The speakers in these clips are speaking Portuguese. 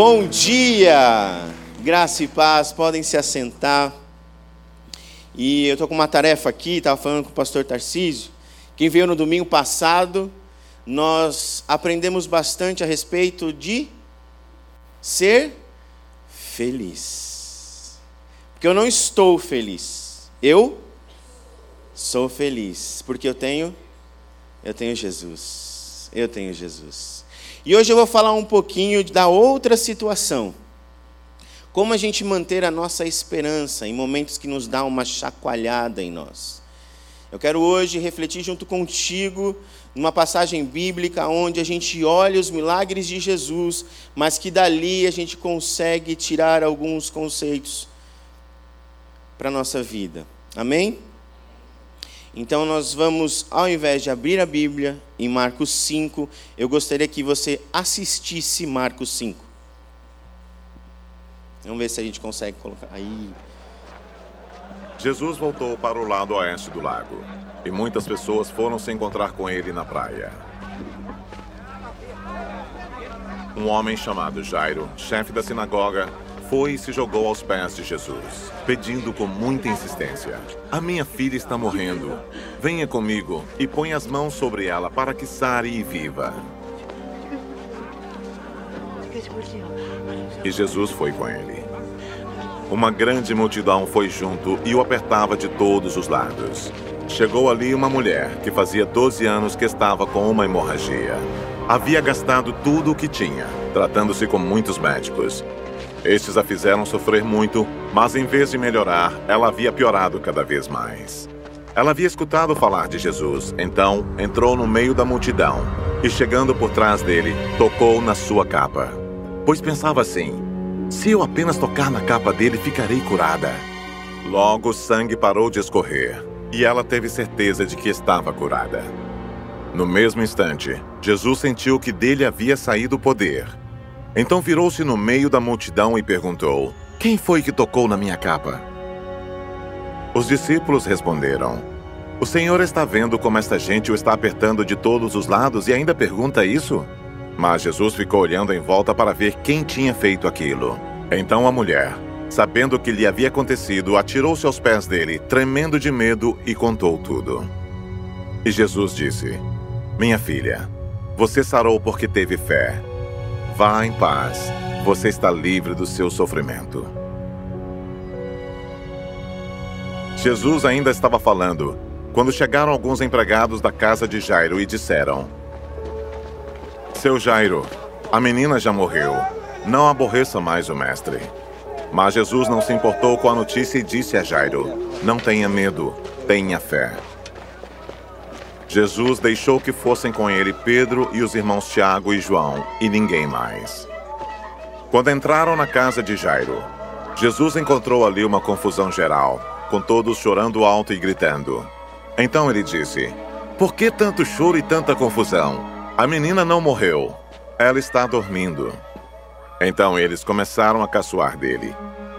Bom dia, graça e paz, podem se assentar. E eu estou com uma tarefa aqui, estava falando com o pastor Tarcísio. Quem veio no domingo passado, nós aprendemos bastante a respeito de ser feliz. Porque eu não estou feliz, eu sou feliz, porque eu tenho, eu tenho Jesus, eu tenho Jesus. E hoje eu vou falar um pouquinho da outra situação. Como a gente manter a nossa esperança em momentos que nos dá uma chacoalhada em nós. Eu quero hoje refletir junto contigo numa passagem bíblica onde a gente olha os milagres de Jesus, mas que dali a gente consegue tirar alguns conceitos para a nossa vida. Amém? Então nós vamos, ao invés de abrir a Bíblia em Marcos 5, eu gostaria que você assistisse Marcos 5. Vamos ver se a gente consegue colocar. Aí. Jesus voltou para o lado oeste do lago, e muitas pessoas foram se encontrar com ele na praia. Um homem chamado Jairo, chefe da sinagoga, foi e se jogou aos pés de Jesus, pedindo com muita insistência: A minha filha está morrendo. Venha comigo e põe as mãos sobre ela para que sare e viva. E Jesus foi com ele. Uma grande multidão foi junto e o apertava de todos os lados. Chegou ali uma mulher que fazia 12 anos que estava com uma hemorragia. Havia gastado tudo o que tinha, tratando-se com muitos médicos. Estes a fizeram sofrer muito, mas em vez de melhorar, ela havia piorado cada vez mais. Ela havia escutado falar de Jesus, então entrou no meio da multidão e, chegando por trás dele, tocou na sua capa. Pois pensava assim: se eu apenas tocar na capa dele, ficarei curada. Logo, o sangue parou de escorrer e ela teve certeza de que estava curada. No mesmo instante, Jesus sentiu que dele havia saído o poder. Então virou-se no meio da multidão e perguntou: Quem foi que tocou na minha capa? Os discípulos responderam: O Senhor está vendo como esta gente o está apertando de todos os lados e ainda pergunta isso? Mas Jesus ficou olhando em volta para ver quem tinha feito aquilo. Então a mulher, sabendo o que lhe havia acontecido, atirou-se aos pés dele, tremendo de medo, e contou tudo. E Jesus disse: Minha filha, você sarou porque teve fé. Vá em paz, você está livre do seu sofrimento. Jesus ainda estava falando quando chegaram alguns empregados da casa de Jairo e disseram: Seu Jairo, a menina já morreu. Não aborreça mais o mestre. Mas Jesus não se importou com a notícia e disse a Jairo: Não tenha medo, tenha fé. Jesus deixou que fossem com ele Pedro e os irmãos Tiago e João, e ninguém mais. Quando entraram na casa de Jairo, Jesus encontrou ali uma confusão geral, com todos chorando alto e gritando. Então ele disse: Por que tanto choro e tanta confusão? A menina não morreu, ela está dormindo. Então eles começaram a caçoar dele.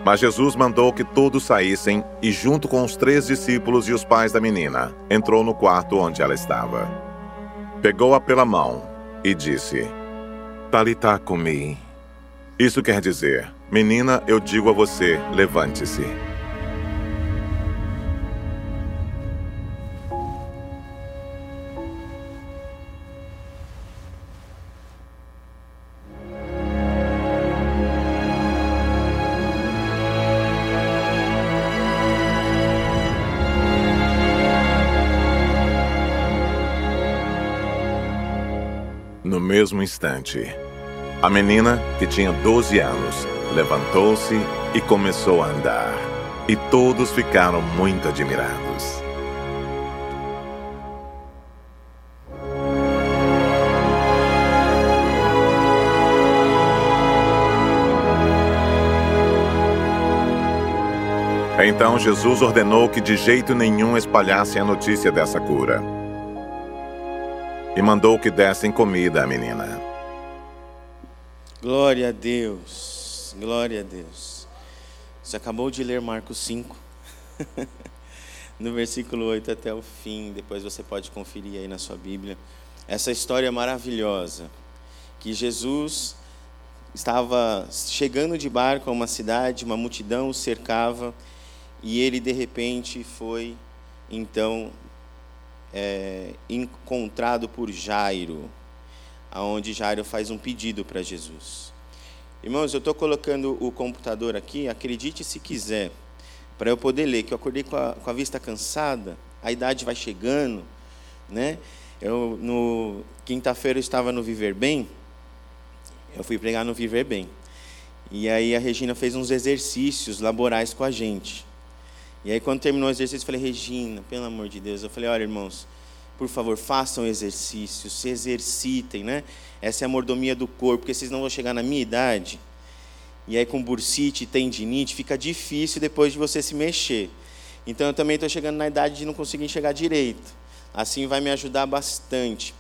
Mas Jesus mandou que todos saíssem e, junto com os três discípulos e os pais da menina, entrou no quarto onde ela estava. Pegou-a pela mão e disse: Talitá comi. Isso quer dizer: Menina, eu digo a você, levante-se. Mesmo instante, a menina, que tinha 12 anos, levantou-se e começou a andar. E todos ficaram muito admirados. Então Jesus ordenou que de jeito nenhum espalhassem a notícia dessa cura. E mandou que dessem comida à menina. Glória a Deus, glória a Deus. Você acabou de ler Marcos 5, no versículo 8 até o fim, depois você pode conferir aí na sua Bíblia. Essa história maravilhosa, que Jesus estava chegando de barco a uma cidade, uma multidão o cercava, e ele de repente foi, então, é, encontrado por Jairo, aonde Jairo faz um pedido para Jesus. Irmãos, eu estou colocando o computador aqui, acredite se quiser, para eu poder ler, que eu acordei com a, com a vista cansada, a idade vai chegando, né? Eu, no quinta-feira eu estava no Viver Bem, eu fui pregar no Viver Bem. E aí a Regina fez uns exercícios laborais com a gente. E aí quando terminou o exercício, eu falei, Regina, pelo amor de Deus. Eu falei, olha, irmãos, por favor, façam exercícios, se exercitem, né? Essa é a mordomia do corpo, porque vocês não vão chegar na minha idade. E aí com bursite, tendinite, fica difícil depois de você se mexer. Então eu também estou chegando na idade de não conseguir enxergar direito. Assim vai me ajudar bastante.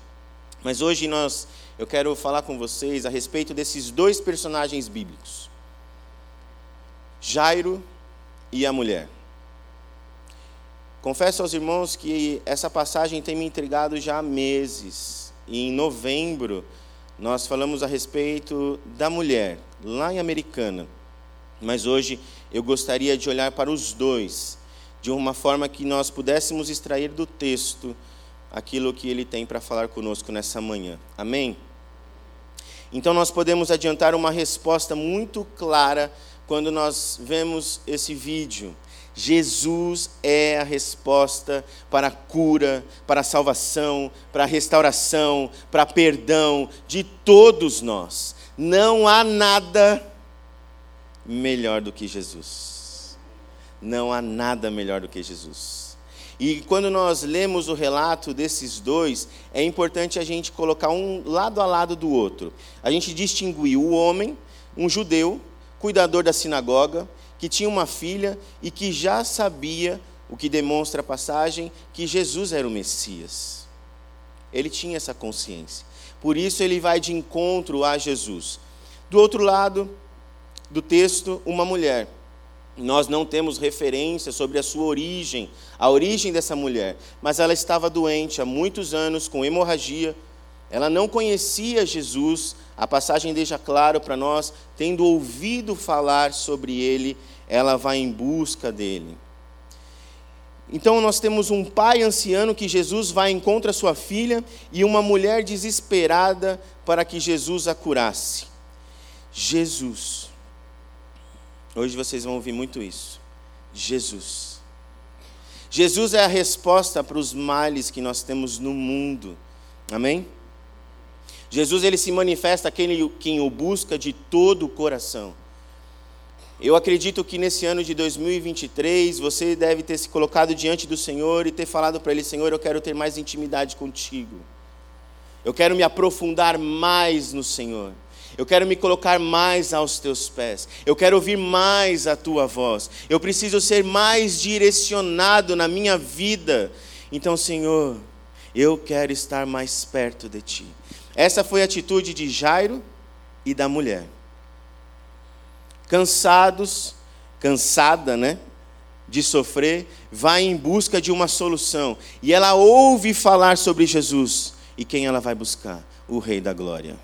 Mas hoje nós, eu quero falar com vocês a respeito desses dois personagens bíblicos. Jairo e a mulher. Confesso aos irmãos que essa passagem tem me intrigado já há meses. E em novembro nós falamos a respeito da mulher, lá em Americana. Mas hoje eu gostaria de olhar para os dois, de uma forma que nós pudéssemos extrair do texto aquilo que ele tem para falar conosco nessa manhã. Amém? Então nós podemos adiantar uma resposta muito clara quando nós vemos esse vídeo. Jesus é a resposta para a cura, para a salvação, para a restauração, para perdão de todos nós. Não há nada melhor do que Jesus. Não há nada melhor do que Jesus. E quando nós lemos o relato desses dois, é importante a gente colocar um lado a lado do outro. A gente distinguir o homem, um judeu, cuidador da sinagoga, que tinha uma filha e que já sabia, o que demonstra a passagem, que Jesus era o Messias. Ele tinha essa consciência. Por isso ele vai de encontro a Jesus. Do outro lado do texto, uma mulher. Nós não temos referência sobre a sua origem, a origem dessa mulher, mas ela estava doente há muitos anos com hemorragia. Ela não conhecia Jesus, a passagem deixa claro para nós, tendo ouvido falar sobre ele, ela vai em busca dele. Então nós temos um pai anciano que Jesus vai encontra sua filha e uma mulher desesperada para que Jesus a curasse. Jesus. Hoje vocês vão ouvir muito isso. Jesus. Jesus é a resposta para os males que nós temos no mundo. Amém? Jesus ele se manifesta aquele quem o busca de todo o coração. Eu acredito que nesse ano de 2023 você deve ter se colocado diante do Senhor e ter falado para Ele: Senhor, eu quero ter mais intimidade contigo. Eu quero me aprofundar mais no Senhor. Eu quero me colocar mais aos teus pés. Eu quero ouvir mais a tua voz. Eu preciso ser mais direcionado na minha vida. Então, Senhor, eu quero estar mais perto de ti. Essa foi a atitude de Jairo e da mulher cansados, cansada, né? De sofrer, vai em busca de uma solução. E ela ouve falar sobre Jesus. E quem ela vai buscar? O Rei da Glória.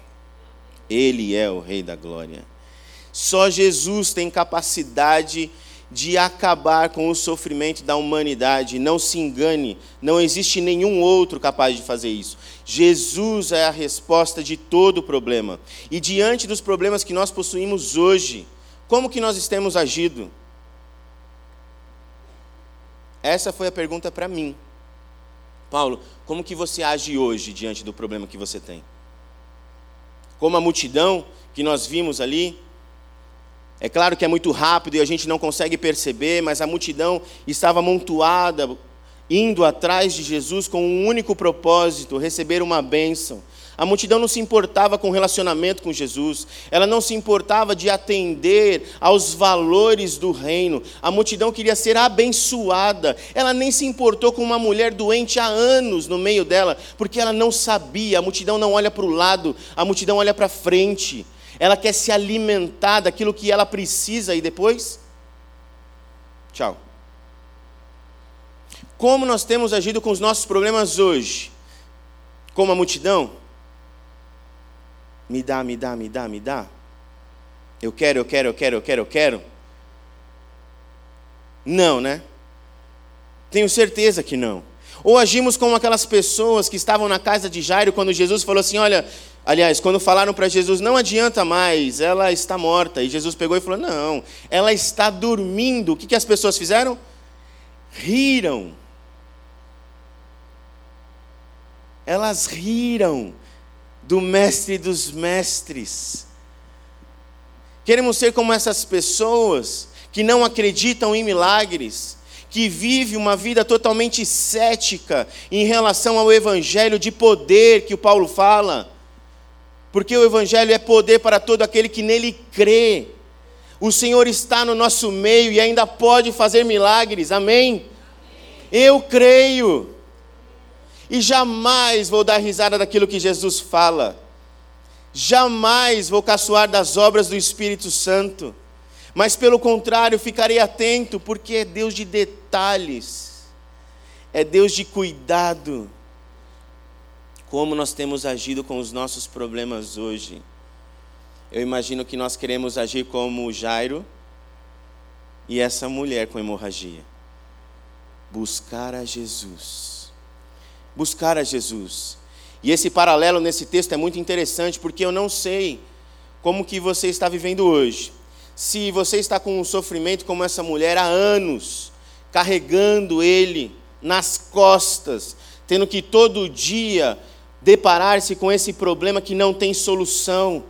Ele é o Rei da Glória. Só Jesus tem capacidade de acabar com o sofrimento da humanidade. Não se engane, não existe nenhum outro capaz de fazer isso. Jesus é a resposta de todo o problema. E diante dos problemas que nós possuímos hoje, como que nós temos agido? Essa foi a pergunta para mim. Paulo, como que você age hoje diante do problema que você tem? Como a multidão que nós vimos ali, é claro que é muito rápido e a gente não consegue perceber, mas a multidão estava amontoada, indo atrás de Jesus com um único propósito: receber uma bênção. A multidão não se importava com o relacionamento com Jesus, ela não se importava de atender aos valores do reino. A multidão queria ser abençoada, ela nem se importou com uma mulher doente há anos no meio dela, porque ela não sabia. A multidão não olha para o lado, a multidão olha para frente. Ela quer se alimentar daquilo que ela precisa e depois. Tchau. Como nós temos agido com os nossos problemas hoje? Como a multidão? Me dá, me dá, me dá, me dá. Eu quero, eu quero, eu quero, eu quero, eu quero? Não, né? Tenho certeza que não. Ou agimos como aquelas pessoas que estavam na casa de Jairo quando Jesus falou assim: Olha, aliás, quando falaram para Jesus, não adianta mais, ela está morta. E Jesus pegou e falou: Não, ela está dormindo. O que, que as pessoas fizeram? Riram. Elas riram do mestre dos mestres. Queremos ser como essas pessoas que não acreditam em milagres, que vive uma vida totalmente cética em relação ao evangelho de poder que o Paulo fala. Porque o evangelho é poder para todo aquele que nele crê. O Senhor está no nosso meio e ainda pode fazer milagres. Amém? Eu creio. E jamais vou dar risada daquilo que Jesus fala. Jamais vou caçoar das obras do Espírito Santo mas pelo contrário, ficarei atento, porque é Deus de detalhes, é Deus de cuidado. Como nós temos agido com os nossos problemas hoje? Eu imagino que nós queremos agir como Jairo e essa mulher com hemorragia. Buscar a Jesus. Buscar a Jesus. E esse paralelo nesse texto é muito interessante, porque eu não sei como que você está vivendo hoje se você está com um sofrimento como essa mulher há anos, carregando ele nas costas, tendo que todo dia deparar-se com esse problema que não tem solução.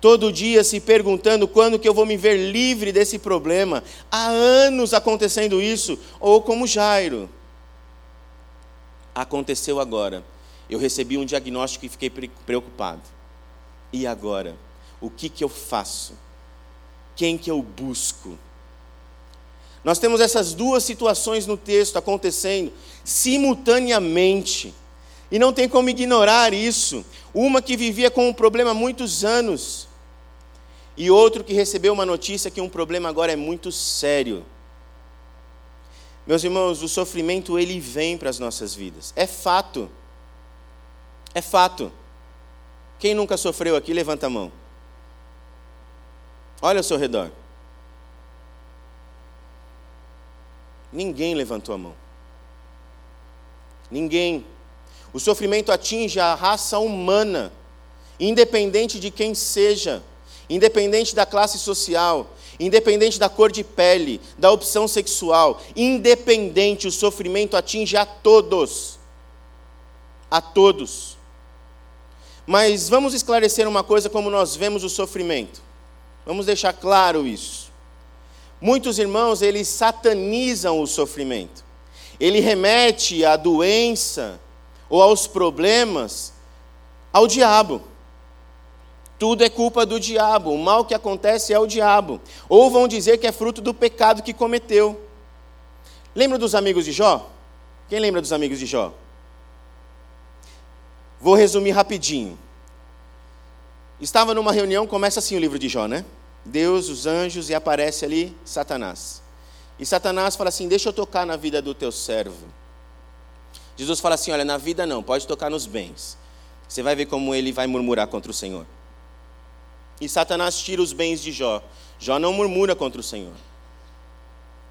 Todo dia se perguntando quando que eu vou me ver livre desse problema. Há anos acontecendo isso, ou como Jairo. Aconteceu agora. Eu recebi um diagnóstico e fiquei preocupado. E agora? O que, que eu faço? quem que eu busco. Nós temos essas duas situações no texto acontecendo simultaneamente. E não tem como ignorar isso. Uma que vivia com um problema há muitos anos, e outro que recebeu uma notícia que um problema agora é muito sério. Meus irmãos, o sofrimento ele vem para as nossas vidas. É fato. É fato. Quem nunca sofreu aqui, levanta a mão. Olha ao seu redor. Ninguém levantou a mão. Ninguém. O sofrimento atinge a raça humana, independente de quem seja, independente da classe social, independente da cor de pele, da opção sexual, independente, o sofrimento atinge a todos. A todos. Mas vamos esclarecer uma coisa como nós vemos o sofrimento. Vamos deixar claro isso. Muitos irmãos, eles satanizam o sofrimento. Ele remete à doença ou aos problemas ao diabo. Tudo é culpa do diabo, o mal que acontece é o diabo. Ou vão dizer que é fruto do pecado que cometeu. Lembra dos amigos de Jó? Quem lembra dos amigos de Jó? Vou resumir rapidinho. Estava numa reunião, começa assim o livro de Jó, né? Deus, os anjos, e aparece ali Satanás. E Satanás fala assim: Deixa eu tocar na vida do teu servo. Jesus fala assim: Olha, na vida não, pode tocar nos bens. Você vai ver como ele vai murmurar contra o Senhor. E Satanás tira os bens de Jó. Jó não murmura contra o Senhor.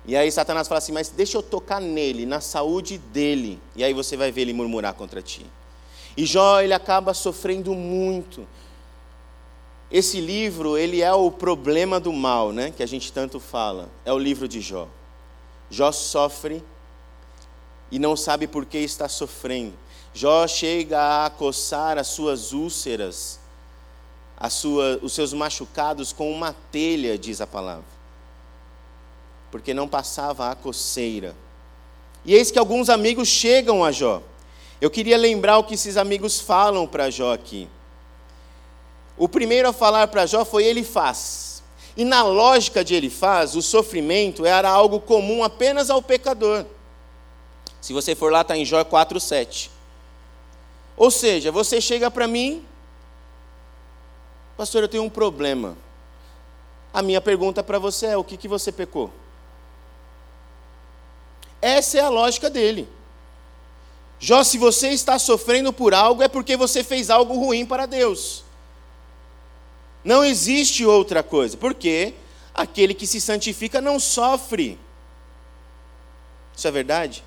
E aí Satanás fala assim: Mas deixa eu tocar nele, na saúde dele. E aí você vai ver ele murmurar contra ti. E Jó, ele acaba sofrendo muito esse livro, ele é o problema do mal, né, que a gente tanto fala. É o livro de Jó. Jó sofre e não sabe por que está sofrendo. Jó chega a coçar as suas úlceras, sua, os seus machucados com uma telha, diz a palavra. Porque não passava a coceira. E eis que alguns amigos chegam a Jó. Eu queria lembrar o que esses amigos falam para Jó aqui. O primeiro a falar para Jó foi ele faz. E na lógica de ele faz, o sofrimento era algo comum apenas ao pecador. Se você for lá, está em Jó 4,7. Ou seja, você chega para mim, pastor, eu tenho um problema. A minha pergunta para você é: o que, que você pecou? Essa é a lógica dele. Jó, se você está sofrendo por algo, é porque você fez algo ruim para Deus. Não existe outra coisa. Porque aquele que se santifica não sofre. Isso é verdade?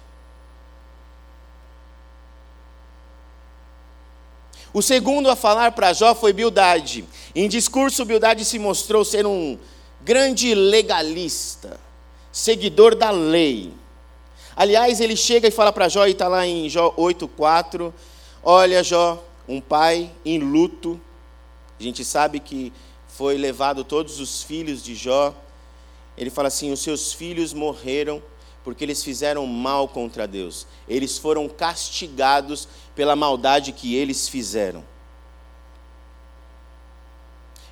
O segundo a falar para Jó foi Bildade. Em discurso, Bildade se mostrou ser um grande legalista, seguidor da lei. Aliás, ele chega e fala para Jó, e está lá em Jó 8,4: Olha, Jó, um pai em luto. A gente sabe que foi levado todos os filhos de Jó. Ele fala assim: Os seus filhos morreram porque eles fizeram mal contra Deus. Eles foram castigados pela maldade que eles fizeram.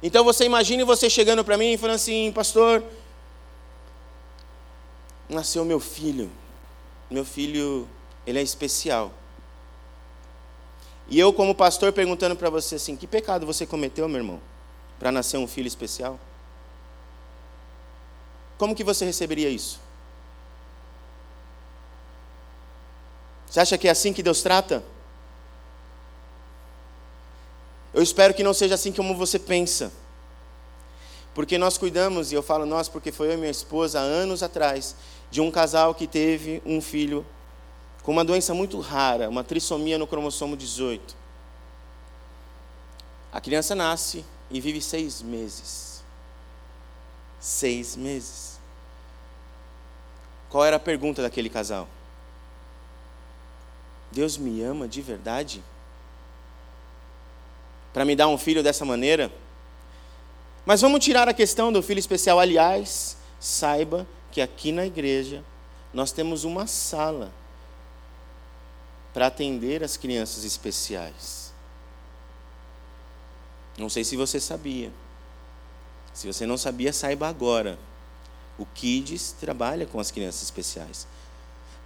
Então você imagine você chegando para mim e falando assim, pastor, nasceu meu filho. Meu filho, ele é especial. E eu, como pastor, perguntando para você assim: que pecado você cometeu, meu irmão, para nascer um filho especial? Como que você receberia isso? Você acha que é assim que Deus trata? Eu espero que não seja assim como você pensa. Porque nós cuidamos, e eu falo nós porque foi eu e minha esposa, há anos atrás, de um casal que teve um filho com uma doença muito rara, uma trissomia no cromossomo 18. A criança nasce e vive seis meses. Seis meses. Qual era a pergunta daquele casal? Deus me ama de verdade? Para me dar um filho dessa maneira? Mas vamos tirar a questão do filho especial. Aliás, saiba que aqui na igreja nós temos uma sala para atender as crianças especiais. Não sei se você sabia. Se você não sabia, saiba agora. O Kids trabalha com as crianças especiais.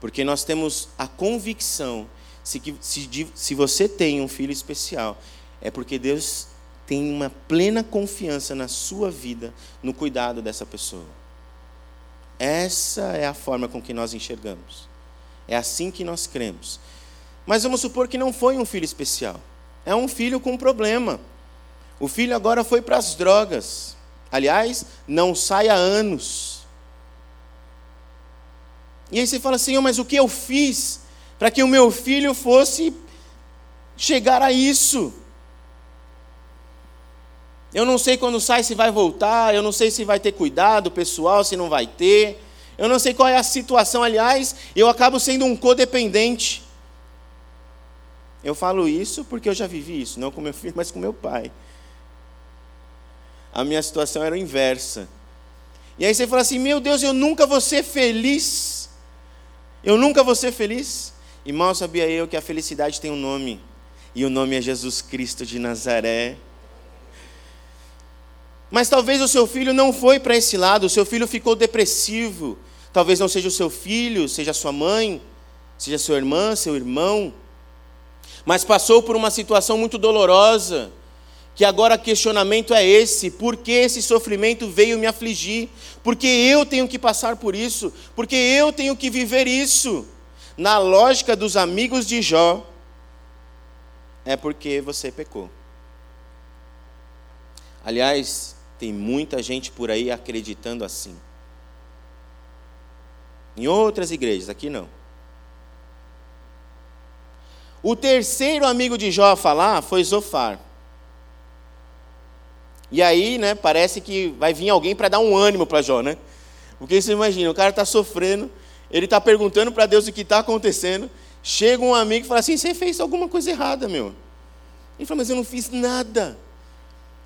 Porque nós temos a convicção, se, se, se você tem um filho especial, é porque Deus tem uma plena confiança na sua vida, no cuidado dessa pessoa. Essa é a forma com que nós enxergamos. É assim que nós cremos. Mas vamos supor que não foi um filho especial. É um filho com problema. O filho agora foi para as drogas. Aliás, não sai há anos. E aí você fala, Senhor, mas o que eu fiz para que o meu filho fosse chegar a isso? Eu não sei quando sai se vai voltar, eu não sei se vai ter cuidado pessoal, se não vai ter. Eu não sei qual é a situação, aliás, eu acabo sendo um codependente. Eu falo isso porque eu já vivi isso, não com meu filho, mas com meu pai. A minha situação era inversa. E aí você fala assim: meu Deus, eu nunca vou ser feliz eu nunca vou ser feliz? E mal sabia eu que a felicidade tem um nome, e o nome é Jesus Cristo de Nazaré. Mas talvez o seu filho não foi para esse lado, o seu filho ficou depressivo. Talvez não seja o seu filho, seja sua mãe, seja sua irmã, seu irmão. Mas passou por uma situação muito dolorosa que agora questionamento é esse: por que esse sofrimento veio me afligir? Porque eu tenho que passar por isso? Porque eu tenho que viver isso? Na lógica dos amigos de Jó, é porque você pecou. Aliás, tem muita gente por aí acreditando assim. Em outras igrejas, aqui não. O terceiro amigo de Jó a falar foi Zofar. E aí, né, parece que vai vir alguém para dar um ânimo para Jó, né? Porque você imagina, o cara está sofrendo, ele está perguntando para Deus o que está acontecendo, chega um amigo e fala assim: Você fez alguma coisa errada, meu. Ele fala: Mas eu não fiz nada.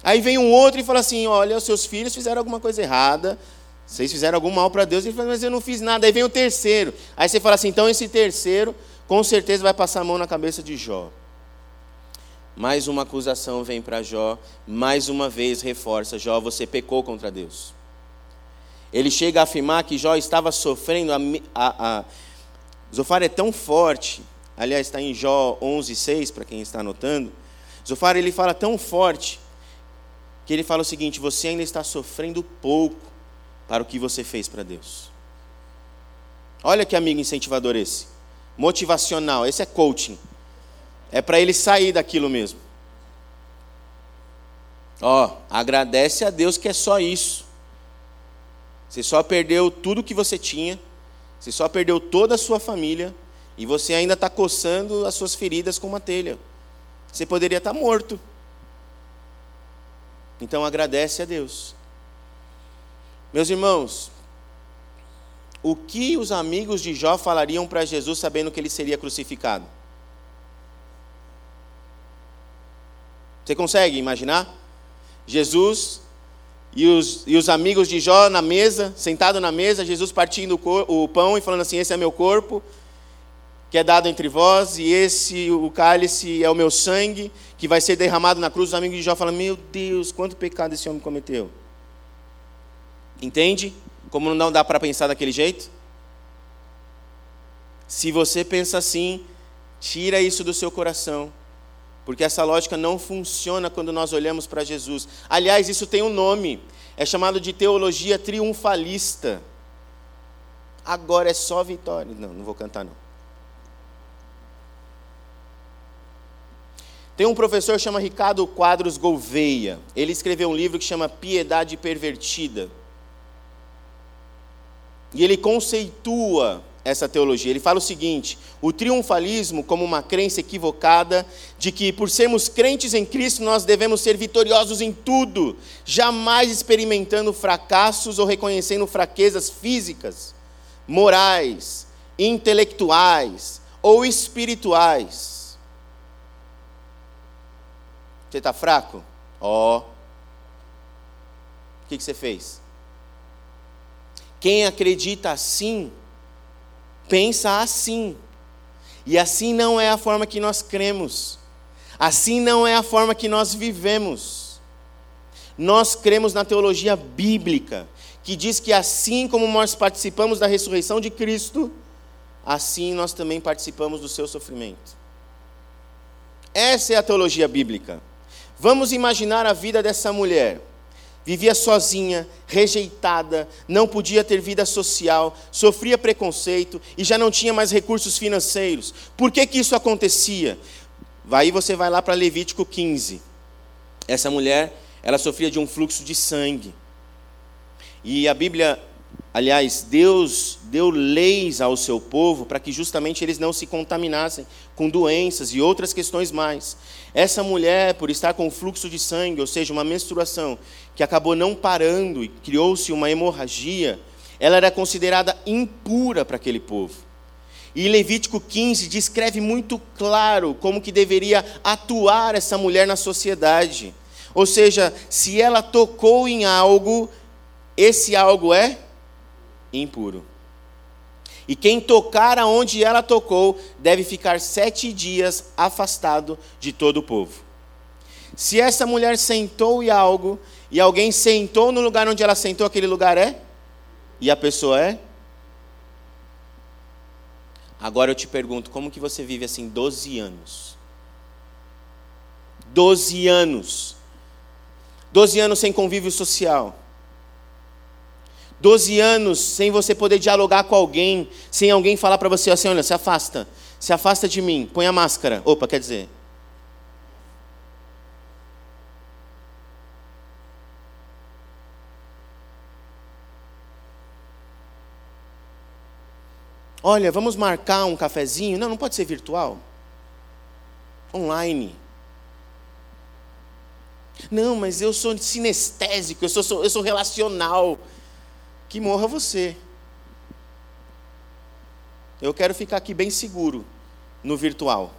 Aí vem um outro e fala assim: Olha, os seus filhos fizeram alguma coisa errada, vocês fizeram algum mal para Deus. Ele fala: Mas eu não fiz nada. Aí vem o terceiro. Aí você fala assim: Então esse terceiro, com certeza, vai passar a mão na cabeça de Jó. Mais uma acusação vem para Jó, mais uma vez reforça: Jó, você pecou contra Deus. Ele chega a afirmar que Jó estava sofrendo. A, a, a... Zofar é tão forte, aliás, está em Jó 11,6, para quem está anotando. Zofar ele fala tão forte que ele fala o seguinte: você ainda está sofrendo pouco para o que você fez para Deus. Olha que amigo incentivador esse, motivacional, esse é coaching. É para ele sair daquilo mesmo. Ó, agradece a Deus que é só isso. Você só perdeu tudo que você tinha, você só perdeu toda a sua família e você ainda está coçando as suas feridas com uma telha. Você poderia estar tá morto. Então agradece a Deus. Meus irmãos, o que os amigos de Jó falariam para Jesus sabendo que ele seria crucificado? Você consegue imaginar? Jesus e os, e os amigos de Jó na mesa, sentado na mesa, Jesus partindo o, o pão e falando assim: Esse é meu corpo, que é dado entre vós, e esse, o cálice, é o meu sangue, que vai ser derramado na cruz. Os amigos de Jó falam: Meu Deus, quanto pecado esse homem cometeu. Entende? Como não dá para pensar daquele jeito? Se você pensa assim, tira isso do seu coração. Porque essa lógica não funciona quando nós olhamos para Jesus. Aliás, isso tem um nome. É chamado de teologia triunfalista. Agora é só vitória. Não, não vou cantar não. Tem um professor chama Ricardo Quadros Gouveia. Ele escreveu um livro que chama Piedade Pervertida. E ele conceitua essa teologia. Ele fala o seguinte: o triunfalismo como uma crença equivocada de que por sermos crentes em Cristo nós devemos ser vitoriosos em tudo, jamais experimentando fracassos ou reconhecendo fraquezas físicas, morais, intelectuais ou espirituais. Você está fraco? Ó. Oh. O que, que você fez? Quem acredita assim, pensa assim. E assim não é a forma que nós cremos. Assim não é a forma que nós vivemos. Nós cremos na teologia bíblica, que diz que assim como nós participamos da ressurreição de Cristo, assim nós também participamos do seu sofrimento. Essa é a teologia bíblica. Vamos imaginar a vida dessa mulher vivia sozinha, rejeitada, não podia ter vida social, sofria preconceito e já não tinha mais recursos financeiros. Por que, que isso acontecia? Aí você vai lá para Levítico 15. Essa mulher, ela sofria de um fluxo de sangue. E a Bíblia Aliás, Deus deu leis ao seu povo para que justamente eles não se contaminassem com doenças e outras questões mais. Essa mulher, por estar com fluxo de sangue, ou seja, uma menstruação, que acabou não parando e criou-se uma hemorragia, ela era considerada impura para aquele povo. E Levítico 15 descreve muito claro como que deveria atuar essa mulher na sociedade. Ou seja, se ela tocou em algo, esse algo é impuro. E quem tocar aonde ela tocou deve ficar sete dias afastado de todo o povo. Se essa mulher sentou em algo, e alguém sentou no lugar onde ela sentou, aquele lugar é? E a pessoa é? Agora eu te pergunto, como que você vive assim 12 anos? 12 anos. 12 anos sem convívio social. 12 anos sem você poder dialogar com alguém, sem alguém falar para você assim: olha, se afasta, se afasta de mim, põe a máscara. Opa, quer dizer. Olha, vamos marcar um cafezinho? Não, não pode ser virtual. Online. Não, mas eu sou sinestésico, eu sou, eu sou relacional que morra você. Eu quero ficar aqui bem seguro no virtual.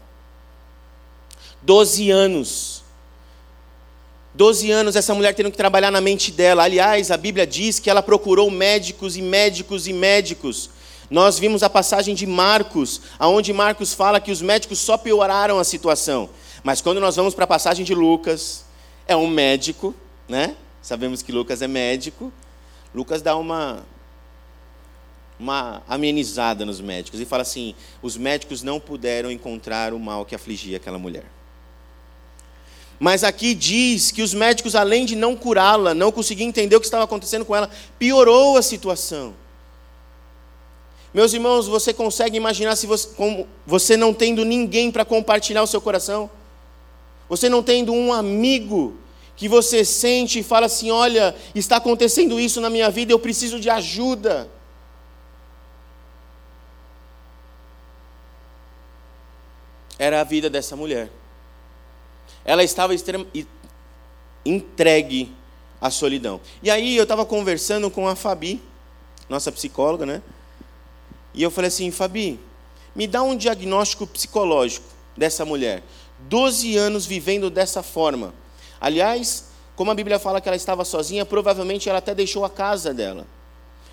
Doze anos. Doze anos essa mulher tendo que trabalhar na mente dela. Aliás, a Bíblia diz que ela procurou médicos e médicos e médicos. Nós vimos a passagem de Marcos, aonde Marcos fala que os médicos só pioraram a situação. Mas quando nós vamos para a passagem de Lucas, é um médico, né? Sabemos que Lucas é médico, Lucas dá uma, uma amenizada nos médicos e fala assim: os médicos não puderam encontrar o mal que afligia aquela mulher. Mas aqui diz que os médicos, além de não curá-la, não conseguiam entender o que estava acontecendo com ela, piorou a situação. Meus irmãos, você consegue imaginar se você, você não tendo ninguém para compartilhar o seu coração? Você não tendo um amigo que você sente e fala assim: olha, está acontecendo isso na minha vida, eu preciso de ajuda. Era a vida dessa mulher. Ela estava entregue à solidão. E aí eu estava conversando com a Fabi, nossa psicóloga, né? E eu falei assim: Fabi, me dá um diagnóstico psicológico dessa mulher. Doze anos vivendo dessa forma Aliás, como a Bíblia fala que ela estava sozinha, provavelmente ela até deixou a casa dela.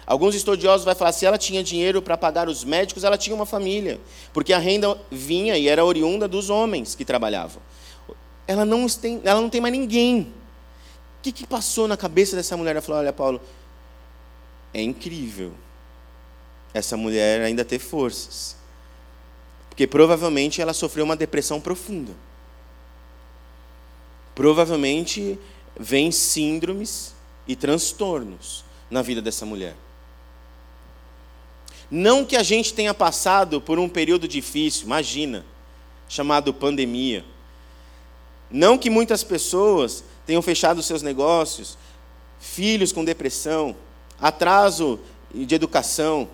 Alguns estudiosos vão falar se ela tinha dinheiro para pagar os médicos, ela tinha uma família, porque a renda vinha e era oriunda dos homens que trabalhavam. Ela não tem, ela não tem mais ninguém. O que, que passou na cabeça dessa mulher? Ela falou: Olha, Paulo, é incrível essa mulher ainda ter forças, porque provavelmente ela sofreu uma depressão profunda provavelmente vem síndromes e transtornos na vida dessa mulher. Não que a gente tenha passado por um período difícil, imagina, chamado pandemia. Não que muitas pessoas tenham fechado seus negócios, filhos com depressão, atraso de educação,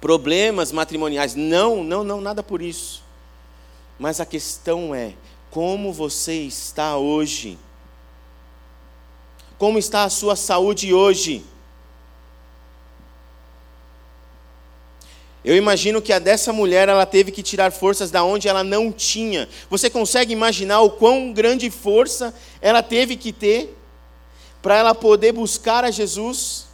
problemas matrimoniais. Não, não, não, nada por isso. Mas a questão é como você está hoje? Como está a sua saúde hoje? Eu imagino que a dessa mulher ela teve que tirar forças da onde ela não tinha. Você consegue imaginar o quão grande força ela teve que ter para ela poder buscar a Jesus?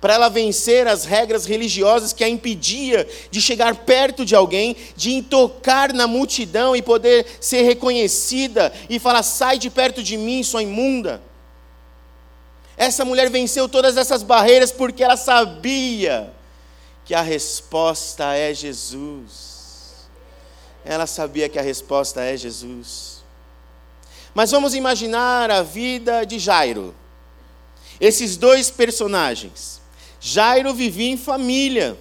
Para ela vencer as regras religiosas que a impedia de chegar perto de alguém, de tocar na multidão e poder ser reconhecida e falar: sai de perto de mim, sua imunda. Essa mulher venceu todas essas barreiras porque ela sabia que a resposta é Jesus. Ela sabia que a resposta é Jesus. Mas vamos imaginar a vida de Jairo. Esses dois personagens. Jairo vivia em família.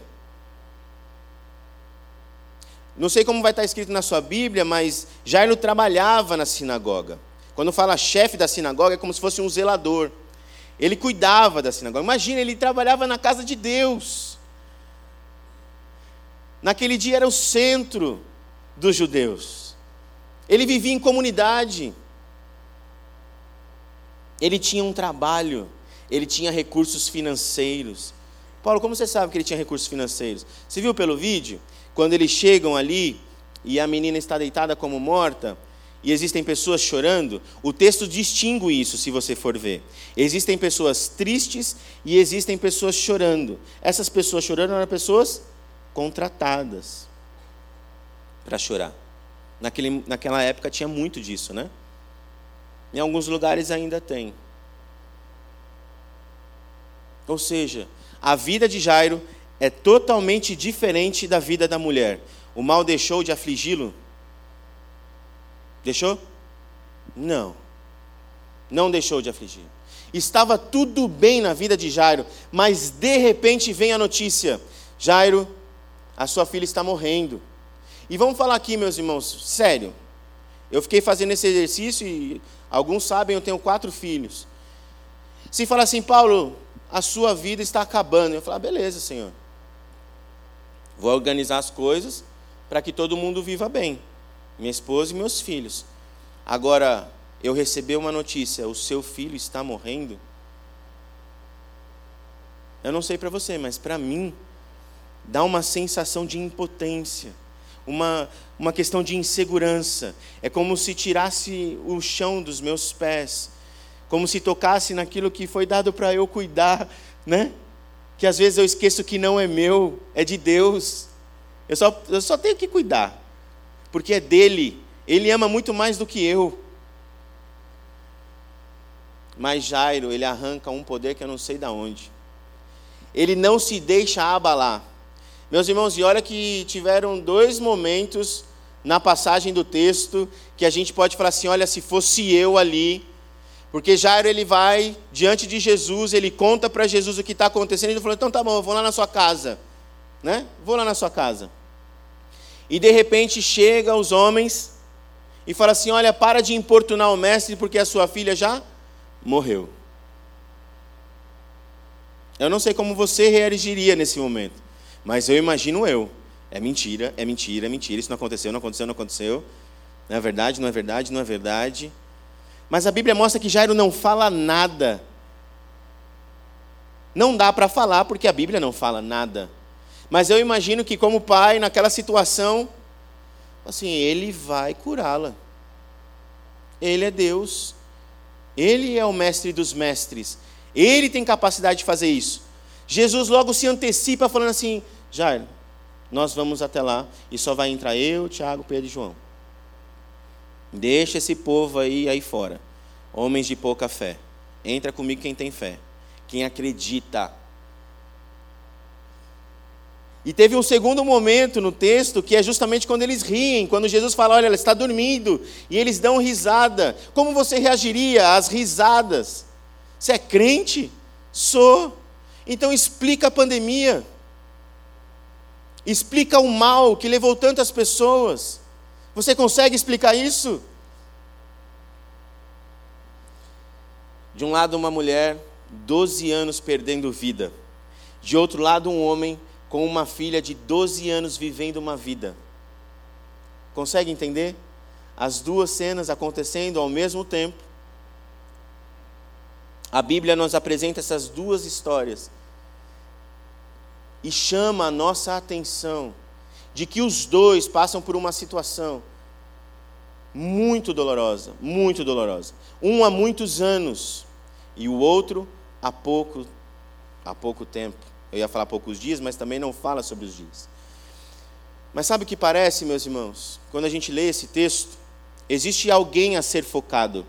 Não sei como vai estar escrito na sua Bíblia, mas Jairo trabalhava na sinagoga. Quando fala chefe da sinagoga, é como se fosse um zelador. Ele cuidava da sinagoga. Imagina, ele trabalhava na casa de Deus. Naquele dia era o centro dos judeus. Ele vivia em comunidade. Ele tinha um trabalho ele tinha recursos financeiros. Paulo, como você sabe que ele tinha recursos financeiros? Você viu pelo vídeo? Quando eles chegam ali e a menina está deitada como morta, e existem pessoas chorando, o texto distingue isso, se você for ver. Existem pessoas tristes e existem pessoas chorando. Essas pessoas chorando eram pessoas contratadas para chorar. Naquele, naquela época tinha muito disso, né? Em alguns lugares ainda tem. Ou seja, a vida de Jairo é totalmente diferente da vida da mulher. O mal deixou de afligi-lo? Deixou? Não. Não deixou de afligir. Estava tudo bem na vida de Jairo, mas de repente vem a notícia: Jairo, a sua filha está morrendo. E vamos falar aqui, meus irmãos, sério. Eu fiquei fazendo esse exercício e alguns sabem, eu tenho quatro filhos. Se falar assim, Paulo, a sua vida está acabando. Eu falei, ah, beleza, Senhor. Vou organizar as coisas para que todo mundo viva bem. Minha esposa e meus filhos. Agora, eu recebi uma notícia: o seu filho está morrendo. Eu não sei para você, mas para mim, dá uma sensação de impotência, uma, uma questão de insegurança. É como se tirasse o chão dos meus pés como se tocasse naquilo que foi dado para eu cuidar, né? Que às vezes eu esqueço que não é meu, é de Deus. Eu só, eu só tenho que cuidar, porque é dele. Ele ama muito mais do que eu. Mas Jairo, ele arranca um poder que eu não sei de onde. Ele não se deixa abalar. Meus irmãos, e olha que tiveram dois momentos na passagem do texto que a gente pode falar assim: olha, se fosse eu ali, porque Jairo ele vai diante de Jesus, ele conta para Jesus o que está acontecendo, ele falou: então tá bom, eu vou lá na sua casa, né? Vou lá na sua casa. E de repente chega os homens e fala assim: Olha, para de importunar o mestre porque a sua filha já morreu. Eu não sei como você reagiria nesse momento, mas eu imagino eu. É mentira, é mentira, é mentira. Isso não aconteceu, não aconteceu, não aconteceu. Não é verdade, não é verdade, não é verdade. Mas a Bíblia mostra que Jairo não fala nada. Não dá para falar porque a Bíblia não fala nada. Mas eu imagino que, como pai, naquela situação, assim, ele vai curá-la. Ele é Deus. Ele é o mestre dos mestres. Ele tem capacidade de fazer isso. Jesus logo se antecipa falando assim: Jairo, nós vamos até lá e só vai entrar eu, Tiago, Pedro e João. Deixa esse povo aí aí fora. Homens de pouca fé. Entra comigo quem tem fé, quem acredita. E teve um segundo momento no texto que é justamente quando eles riem, quando Jesus fala: Olha, ela está dormindo, e eles dão risada. Como você reagiria às risadas? Você é crente? Sou. Então explica a pandemia. Explica o mal que levou tantas pessoas. Você consegue explicar isso? De um lado, uma mulher, 12 anos perdendo vida. De outro lado, um homem com uma filha de 12 anos vivendo uma vida. Consegue entender? As duas cenas acontecendo ao mesmo tempo. A Bíblia nos apresenta essas duas histórias e chama a nossa atenção de que os dois passam por uma situação muito dolorosa, muito dolorosa. Um há muitos anos e o outro há pouco, há pouco tempo. Eu ia falar poucos dias, mas também não fala sobre os dias. Mas sabe o que parece, meus irmãos? Quando a gente lê esse texto, existe alguém a ser focado.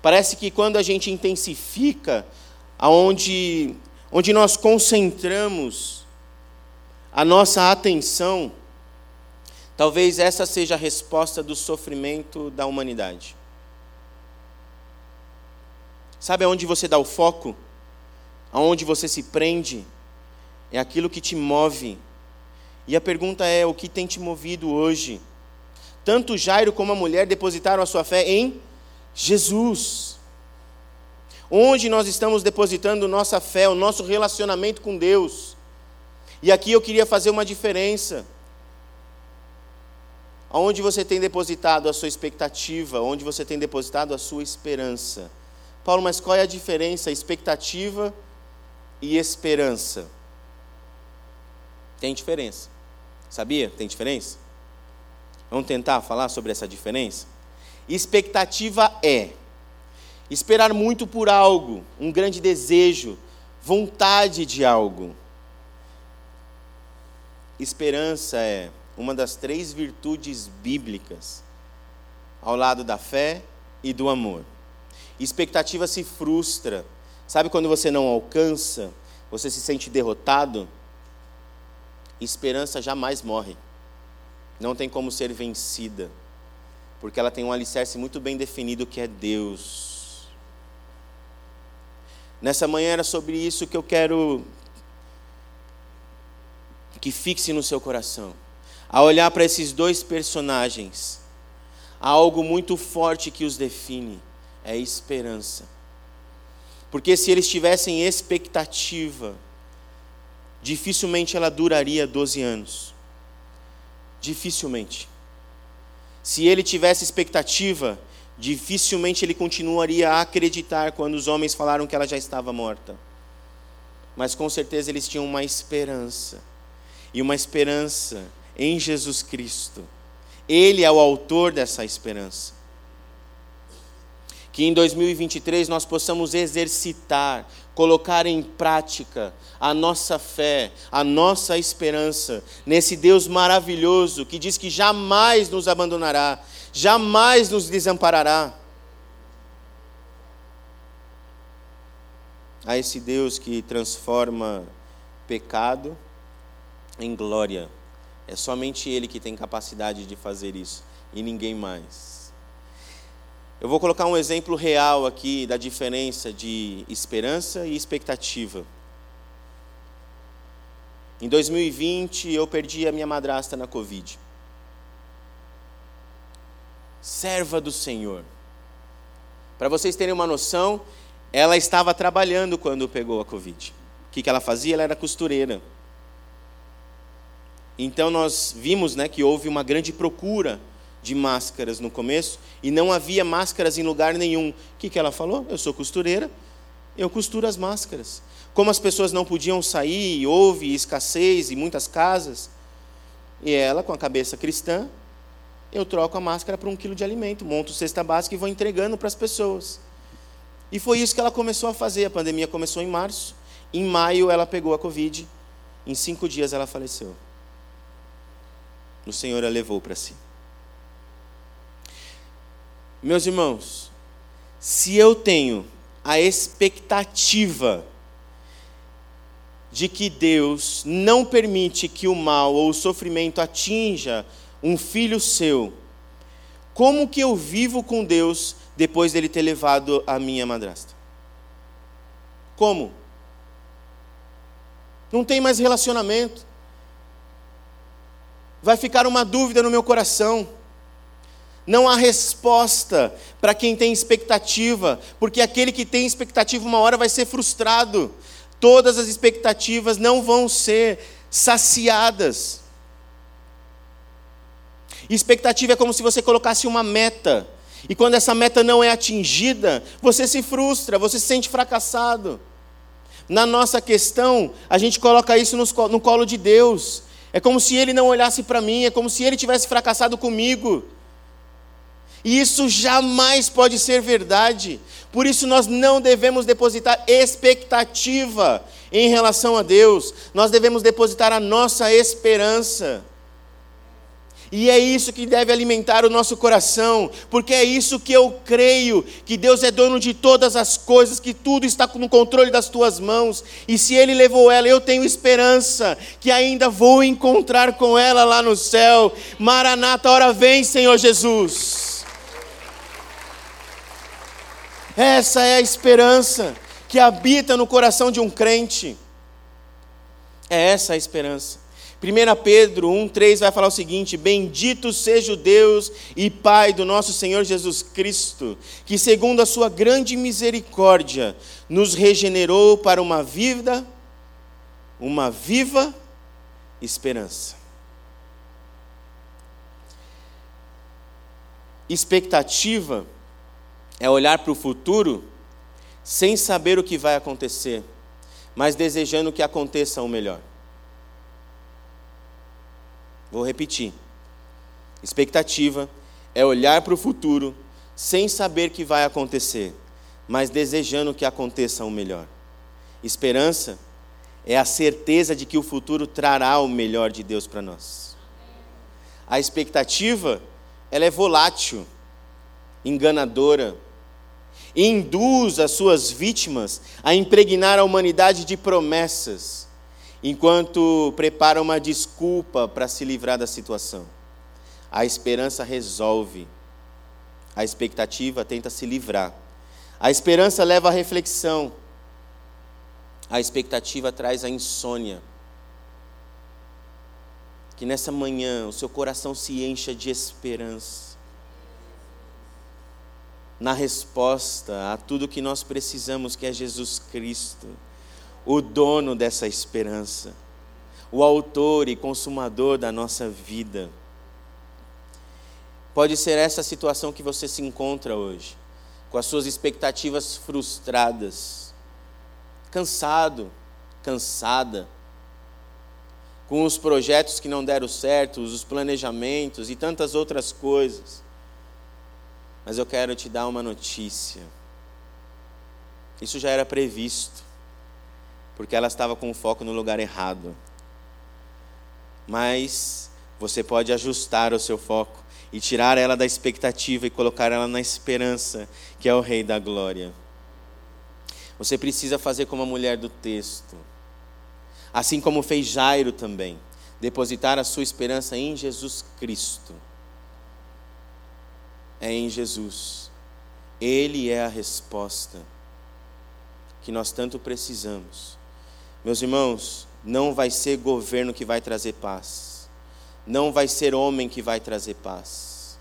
Parece que quando a gente intensifica, aonde onde nós concentramos a nossa atenção, talvez essa seja a resposta do sofrimento da humanidade. Sabe aonde você dá o foco? Aonde você se prende? é aquilo que te move. E a pergunta é: o que tem te movido hoje? Tanto Jairo como a mulher depositaram a sua fé em Jesus. Onde nós estamos depositando nossa fé, o nosso relacionamento com Deus? E aqui eu queria fazer uma diferença. Onde você tem depositado a sua expectativa? Onde você tem depositado a sua esperança? Paulo, mas qual é a diferença? Expectativa e esperança. Tem diferença. Sabia? Tem diferença? Vamos tentar falar sobre essa diferença? Expectativa é esperar muito por algo, um grande desejo, vontade de algo. Esperança é uma das três virtudes bíblicas, ao lado da fé e do amor. Expectativa se frustra. Sabe quando você não alcança, você se sente derrotado? Esperança jamais morre. Não tem como ser vencida. Porque ela tem um alicerce muito bem definido que é Deus. Nessa manhã era sobre isso que eu quero que fixe no seu coração. A olhar para esses dois personagens, há algo muito forte que os define: é esperança. Porque se eles tivessem expectativa, dificilmente ela duraria 12 anos. Dificilmente. Se ele tivesse expectativa, dificilmente ele continuaria a acreditar quando os homens falaram que ela já estava morta. Mas com certeza eles tinham uma esperança. E uma esperança em Jesus Cristo. Ele é o autor dessa esperança. Que em 2023 nós possamos exercitar, colocar em prática a nossa fé, a nossa esperança nesse Deus maravilhoso que diz que jamais nos abandonará, jamais nos desamparará. A esse Deus que transforma pecado em glória. É somente Ele que tem capacidade de fazer isso e ninguém mais. Eu vou colocar um exemplo real aqui da diferença de esperança e expectativa. Em 2020, eu perdi a minha madrasta na Covid. serva do Senhor. Para vocês terem uma noção, ela estava trabalhando quando pegou a Covid. O que, ela fazia? Ela era costureira. Então nós vimos né, que houve uma grande procura de máscaras no começo e não havia máscaras em lugar nenhum. O que, que ela falou? Eu sou costureira, eu costuro as máscaras. Como as pessoas não podiam sair, houve escassez em muitas casas, e ela, com a cabeça cristã, eu troco a máscara por um quilo de alimento, monto cesta básica e vou entregando para as pessoas. E foi isso que ela começou a fazer. A pandemia começou em março. Em maio ela pegou a Covid. Em cinco dias ela faleceu. O Senhor a levou para si. Meus irmãos, se eu tenho a expectativa de que Deus não permite que o mal ou o sofrimento atinja um filho seu, como que eu vivo com Deus depois dele ter levado a minha madrasta? Como? Não tem mais relacionamento. Vai ficar uma dúvida no meu coração. Não há resposta para quem tem expectativa, porque aquele que tem expectativa uma hora vai ser frustrado. Todas as expectativas não vão ser saciadas. Expectativa é como se você colocasse uma meta, e quando essa meta não é atingida, você se frustra, você se sente fracassado. Na nossa questão, a gente coloca isso no colo de Deus. É como se Ele não olhasse para mim, é como se Ele tivesse fracassado comigo. E isso jamais pode ser verdade. Por isso nós não devemos depositar expectativa em relação a Deus. Nós devemos depositar a nossa esperança. E é isso que deve alimentar o nosso coração, porque é isso que eu creio, que Deus é dono de todas as coisas, que tudo está no controle das tuas mãos. E se ele levou ela, eu tenho esperança que ainda vou encontrar com ela lá no céu. Maranata, hora vem, Senhor Jesus. Essa é a esperança que habita no coração de um crente. É essa a esperança. 1 Pedro 1,3 vai falar o seguinte: Bendito seja o Deus e Pai do nosso Senhor Jesus Cristo, que, segundo a sua grande misericórdia, nos regenerou para uma vida, uma viva esperança. Expectativa é olhar para o futuro sem saber o que vai acontecer, mas desejando que aconteça o melhor. Vou repetir. Expectativa é olhar para o futuro sem saber que vai acontecer, mas desejando que aconteça o melhor. Esperança é a certeza de que o futuro trará o melhor de Deus para nós. A expectativa, ela é volátil, enganadora, e induz as suas vítimas a impregnar a humanidade de promessas enquanto prepara uma desculpa para se livrar da situação. A esperança resolve, a expectativa tenta se livrar. A esperança leva à reflexão, a expectativa traz a insônia. Que nessa manhã o seu coração se encha de esperança. Na resposta a tudo que nós precisamos, que é Jesus Cristo o dono dessa esperança, o autor e consumador da nossa vida. Pode ser essa a situação que você se encontra hoje, com as suas expectativas frustradas, cansado, cansada, com os projetos que não deram certo, os planejamentos e tantas outras coisas. Mas eu quero te dar uma notícia. Isso já era previsto porque ela estava com o foco no lugar errado. Mas você pode ajustar o seu foco e tirar ela da expectativa e colocar ela na esperança, que é o Rei da Glória. Você precisa fazer como a mulher do texto, assim como fez Jairo também, depositar a sua esperança em Jesus Cristo. É em Jesus. Ele é a resposta que nós tanto precisamos. Meus irmãos, não vai ser governo que vai trazer paz. Não vai ser homem que vai trazer paz.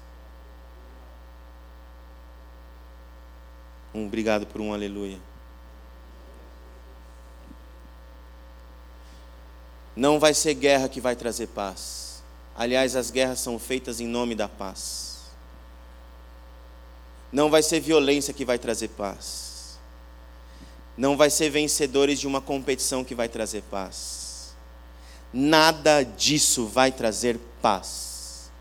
Um obrigado por um aleluia. Não vai ser guerra que vai trazer paz. Aliás, as guerras são feitas em nome da paz. Não vai ser violência que vai trazer paz não vai ser vencedores de uma competição que vai trazer paz. Nada disso vai trazer paz.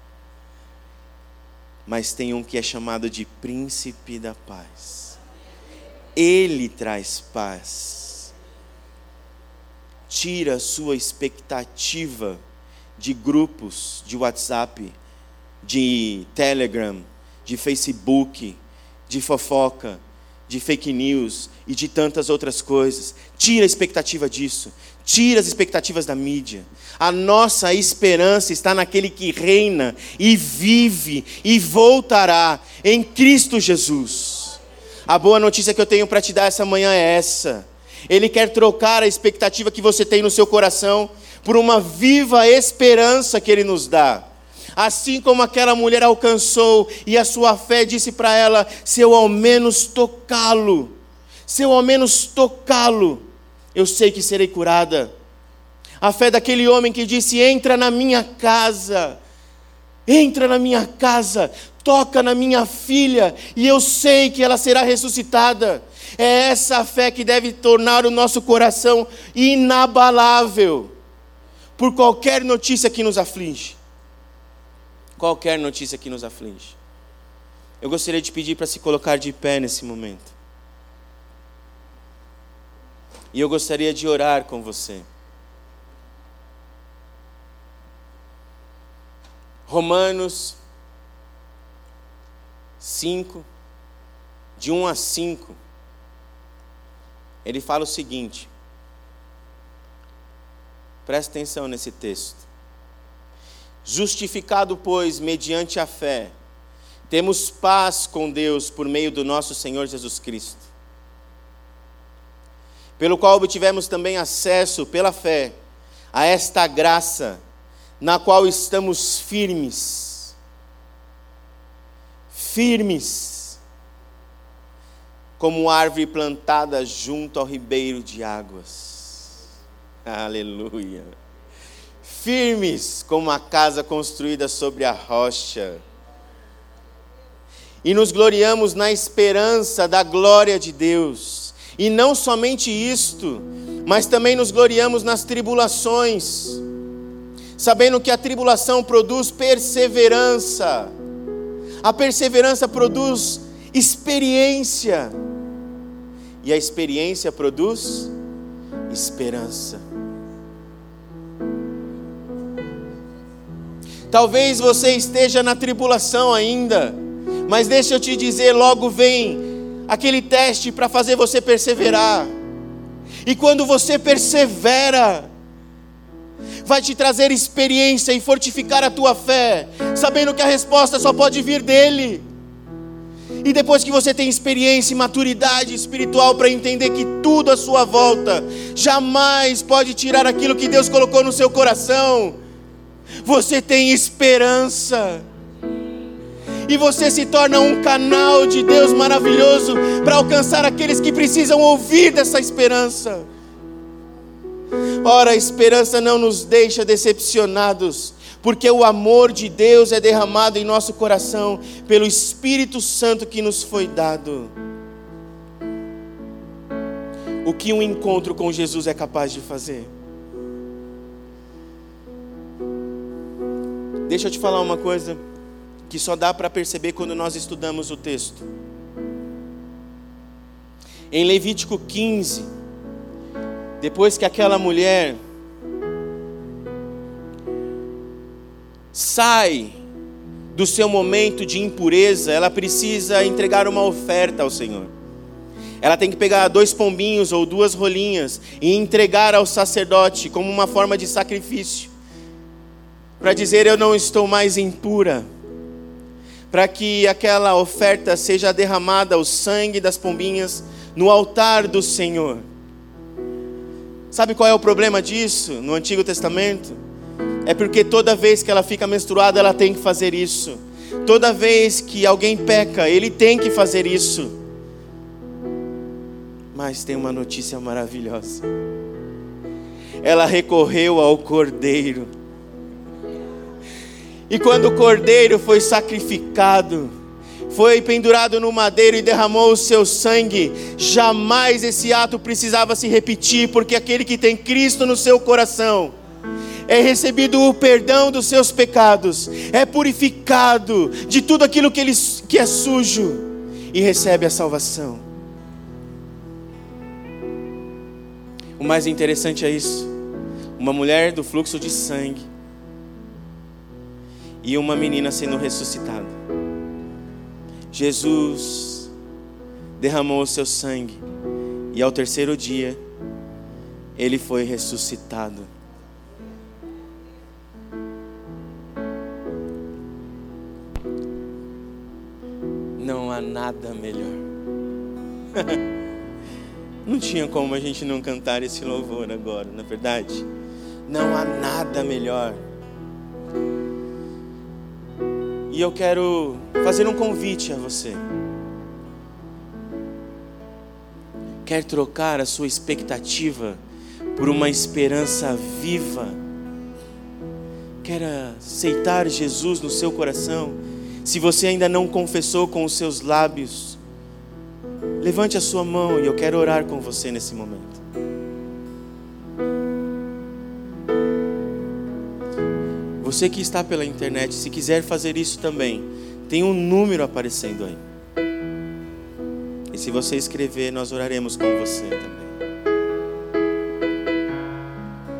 Mas tem um que é chamado de príncipe da paz. Ele traz paz. Tira sua expectativa de grupos de WhatsApp, de Telegram, de Facebook, de fofoca, de fake news e de tantas outras coisas. Tira a expectativa disso. Tira as expectativas da mídia. A nossa esperança está naquele que reina e vive e voltará em Cristo Jesus. A boa notícia que eu tenho para te dar essa manhã é essa. Ele quer trocar a expectativa que você tem no seu coração por uma viva esperança que ele nos dá. Assim como aquela mulher alcançou e a sua fé disse para ela: se eu ao menos tocá-lo, se eu ao menos tocá-lo, eu sei que serei curada. A fé daquele homem que disse: entra na minha casa, entra na minha casa, toca na minha filha, e eu sei que ela será ressuscitada. É essa fé que deve tornar o nosso coração inabalável por qualquer notícia que nos aflige qualquer notícia que nos aflige. Eu gostaria de pedir para se colocar de pé nesse momento. E eu gostaria de orar com você. Romanos 5, de 1 a 5, ele fala o seguinte. Presta atenção nesse texto. Justificado, pois, mediante a fé, temos paz com Deus por meio do nosso Senhor Jesus Cristo, pelo qual obtivemos também acesso pela fé a esta graça, na qual estamos firmes. Firmes, como árvore plantada junto ao ribeiro de águas. Aleluia firmes como uma casa construída sobre a rocha. E nos gloriamos na esperança da glória de Deus. E não somente isto, mas também nos gloriamos nas tribulações, sabendo que a tribulação produz perseverança. A perseverança produz experiência. E a experiência produz esperança. Talvez você esteja na tribulação ainda, mas deixa eu te dizer: logo vem aquele teste para fazer você perseverar. E quando você persevera, vai te trazer experiência e fortificar a tua fé, sabendo que a resposta só pode vir dele. E depois que você tem experiência e maturidade espiritual para entender que tudo à sua volta jamais pode tirar aquilo que Deus colocou no seu coração, você tem esperança. E você se torna um canal de Deus maravilhoso para alcançar aqueles que precisam ouvir dessa esperança. Ora, a esperança não nos deixa decepcionados, porque o amor de Deus é derramado em nosso coração pelo Espírito Santo que nos foi dado. O que um encontro com Jesus é capaz de fazer? Deixa eu te falar uma coisa que só dá para perceber quando nós estudamos o texto. Em Levítico 15, depois que aquela mulher sai do seu momento de impureza, ela precisa entregar uma oferta ao Senhor. Ela tem que pegar dois pombinhos ou duas rolinhas e entregar ao sacerdote como uma forma de sacrifício para dizer eu não estou mais impura, para que aquela oferta seja derramada, o sangue das pombinhas, no altar do Senhor. Sabe qual é o problema disso no Antigo Testamento? É porque toda vez que ela fica menstruada, ela tem que fazer isso. Toda vez que alguém peca, ele tem que fazer isso. Mas tem uma notícia maravilhosa. Ela recorreu ao cordeiro. E quando o cordeiro foi sacrificado, foi pendurado no madeiro e derramou o seu sangue, jamais esse ato precisava se repetir, porque aquele que tem Cristo no seu coração é recebido o perdão dos seus pecados, é purificado de tudo aquilo que, ele, que é sujo e recebe a salvação. O mais interessante é isso: uma mulher do fluxo de sangue e uma menina sendo ressuscitada. Jesus derramou o seu sangue e ao terceiro dia ele foi ressuscitado. Não há nada melhor. Não tinha como a gente não cantar esse louvor agora, na é verdade. Não há nada melhor. E eu quero fazer um convite a você. Quer trocar a sua expectativa por uma esperança viva? Quer aceitar Jesus no seu coração? Se você ainda não confessou com os seus lábios, levante a sua mão e eu quero orar com você nesse momento. Você que está pela internet, se quiser fazer isso também, tem um número aparecendo aí. E se você escrever, nós oraremos com você também.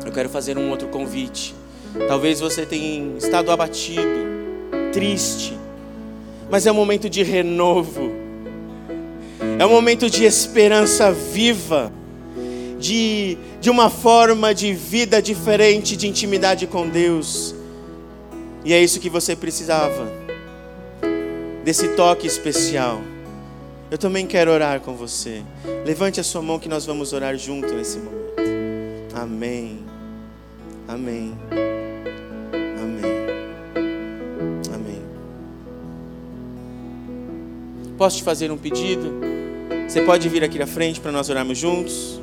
Eu quero fazer um outro convite. Talvez você tenha estado abatido, triste, mas é um momento de renovo, é um momento de esperança viva, de, de uma forma de vida diferente, de intimidade com Deus. E é isso que você precisava. Desse toque especial. Eu também quero orar com você. Levante a sua mão que nós vamos orar junto nesse momento. Amém. Amém. Amém. Amém. Posso te fazer um pedido? Você pode vir aqui à frente para nós orarmos juntos?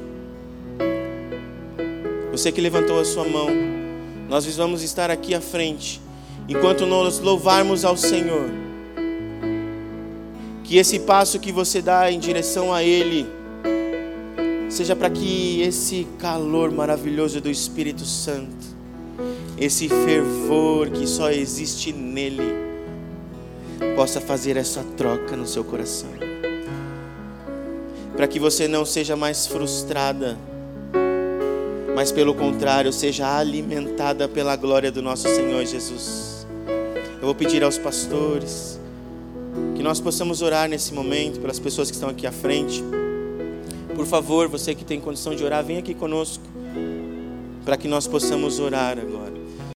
Você que levantou a sua mão, nós vamos estar aqui à frente enquanto nós louvarmos ao Senhor, que esse passo que você dá em direção a Ele, seja para que esse calor maravilhoso do Espírito Santo, esse fervor que só existe nele, possa fazer essa troca no seu coração. Para que você não seja mais frustrada, mas pelo contrário, seja alimentada pela glória do nosso Senhor Jesus. Vou pedir aos pastores que nós possamos orar nesse momento pelas pessoas que estão aqui à frente. Por favor, você que tem condição de orar, vem aqui conosco para que nós possamos orar agora.